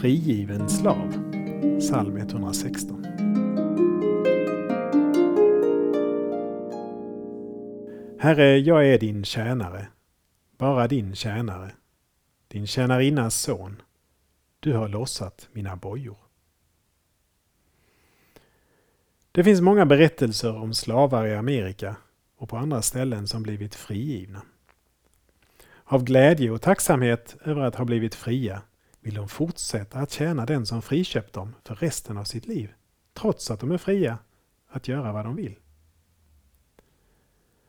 frigiven slav. Psalm 116. Herre, jag är din tjänare, bara din tjänare, din tjänarinnas son. Du har lossat mina bojor. Det finns många berättelser om slavar i Amerika och på andra ställen som blivit frigivna. Av glädje och tacksamhet över att ha blivit fria vill de fortsätta att tjäna den som friköpt dem för resten av sitt liv, trots att de är fria att göra vad de vill.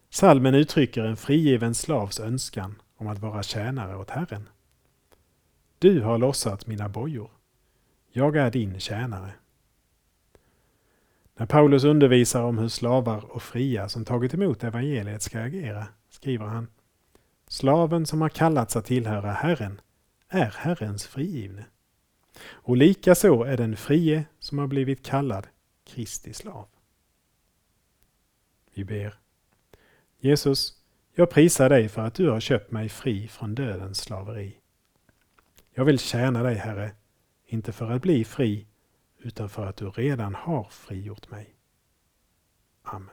Salmen uttrycker en frigiven slavs önskan om att vara tjänare åt Herren. Du har lossat mina bojor. Jag är din tjänare. När Paulus undervisar om hur slavar och fria som tagit emot evangeliet ska agera skriver han Slaven som har kallats att tillhöra Herren är Herrens frigivne. Och likaså är den frie som har blivit kallad Kristi slav. Vi ber. Jesus, jag prisar dig för att du har köpt mig fri från dödens slaveri. Jag vill tjäna dig, Herre, inte för att bli fri, utan för att du redan har frigjort mig. Amen.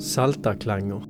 Saltarklanger